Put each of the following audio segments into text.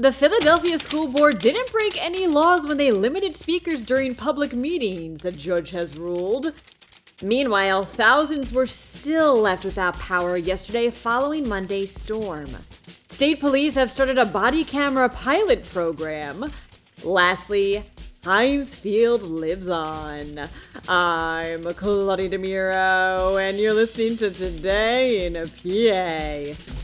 The Philadelphia School Board didn't break any laws when they limited speakers during public meetings, a judge has ruled. Meanwhile, thousands were still left without power yesterday following Monday's storm. State police have started a body camera pilot program. Lastly, Heinz Field lives on. I'm Claudia DeMiro, and you're listening to Today in a PA.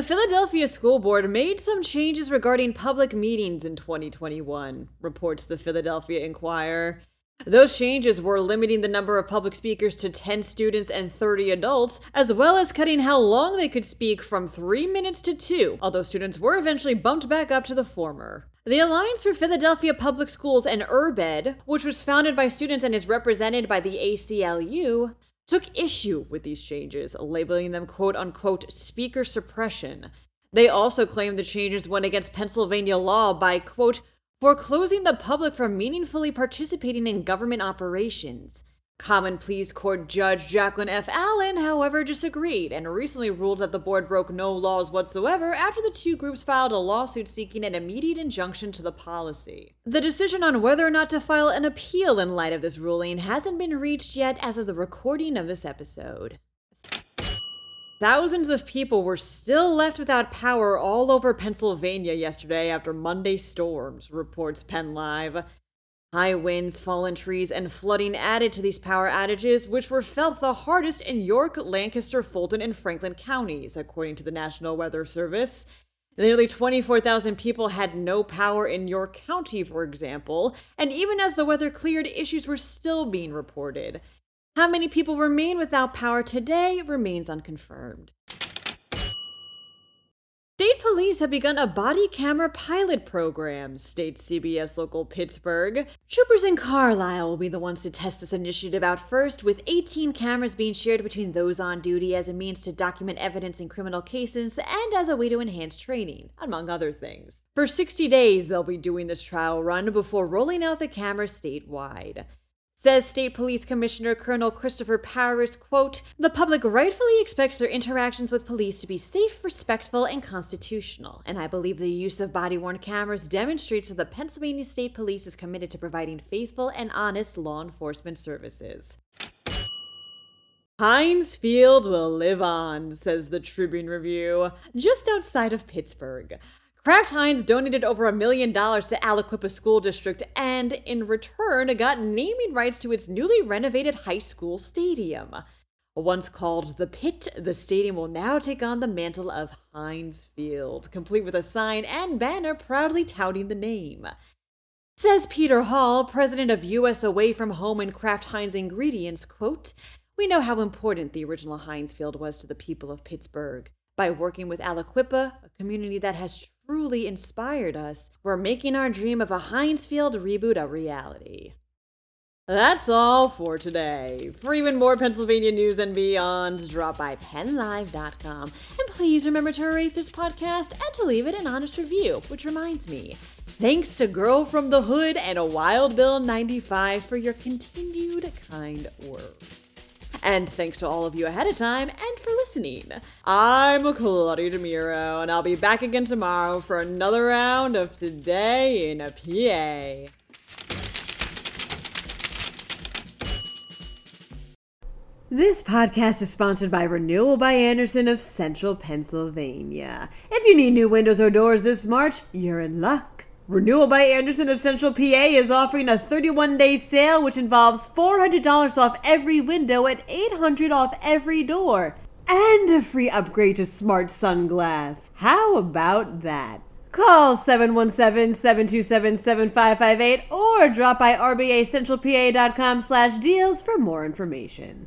The Philadelphia School Board made some changes regarding public meetings in 2021, reports the Philadelphia Inquirer. Those changes were limiting the number of public speakers to 10 students and 30 adults, as well as cutting how long they could speak from 3 minutes to 2, although students were eventually bumped back up to the former. The Alliance for Philadelphia Public Schools and URBED, which was founded by students and is represented by the ACLU, took issue with these changes, labeling them quote unquote speaker suppression. They also claimed the changes went against Pennsylvania law by quote foreclosing the public from meaningfully participating in government operations. Common Pleas Court Judge Jacqueline F. Allen, however, disagreed and recently ruled that the board broke no laws whatsoever after the two groups filed a lawsuit seeking an immediate injunction to the policy. The decision on whether or not to file an appeal in light of this ruling hasn't been reached yet as of the recording of this episode. Thousands of people were still left without power all over Pennsylvania yesterday after Monday storms, reports PennLive. High winds, fallen trees, and flooding added to these power outages, which were felt the hardest in York, Lancaster, Fulton, and Franklin counties, according to the National Weather Service. Nearly 24,000 people had no power in York County, for example, and even as the weather cleared, issues were still being reported. How many people remain without power today remains unconfirmed. State police have begun a body camera pilot program, states CBS local Pittsburgh. Troopers in Carlisle will be the ones to test this initiative out first, with 18 cameras being shared between those on duty as a means to document evidence in criminal cases and as a way to enhance training, among other things. For 60 days, they'll be doing this trial run before rolling out the cameras statewide. Says State Police Commissioner Colonel Christopher Paris, quote, The public rightfully expects their interactions with police to be safe, respectful, and constitutional, and I believe the use of body-worn cameras demonstrates that the Pennsylvania State Police is committed to providing faithful and honest law enforcement services. Heinz Field will live on, says the Tribune Review, just outside of Pittsburgh. Kraft Heinz donated over a million dollars to Aliquippa School District and, in return, got naming rights to its newly renovated high school stadium. Once called the Pit, the stadium will now take on the mantle of Heinz Field, complete with a sign and banner proudly touting the name. Says Peter Hall, president of U.S. Away from Home and Kraft Heinz Ingredients, quote, We know how important the original Heinz Field was to the people of Pittsburgh. By working with Aliquippa, a community that has truly inspired us, we're making our dream of a Heinz Field reboot a reality. That's all for today. For even more Pennsylvania news and beyond, drop by pennlive.com. And please remember to rate this podcast and to leave it an honest review, which reminds me, thanks to Girl from the Hood and a Wild Bill 95 for your continued kind words. And thanks to all of you ahead of time and for listening. I'm Claudia DeMiro, and I'll be back again tomorrow for another round of Today in a PA. This podcast is sponsored by Renewal by Andersen of Central Pennsylvania. If you need new windows or doors this March, you're in luck. Renewal by Andersen of Central PA is offering a 31 day sale which involves $400 off every window and $800 off every door, and a free upgrade to SmartSun glass. How about that? Call 717-727-7558 or drop by rbacentralpa.com slash deals for more information.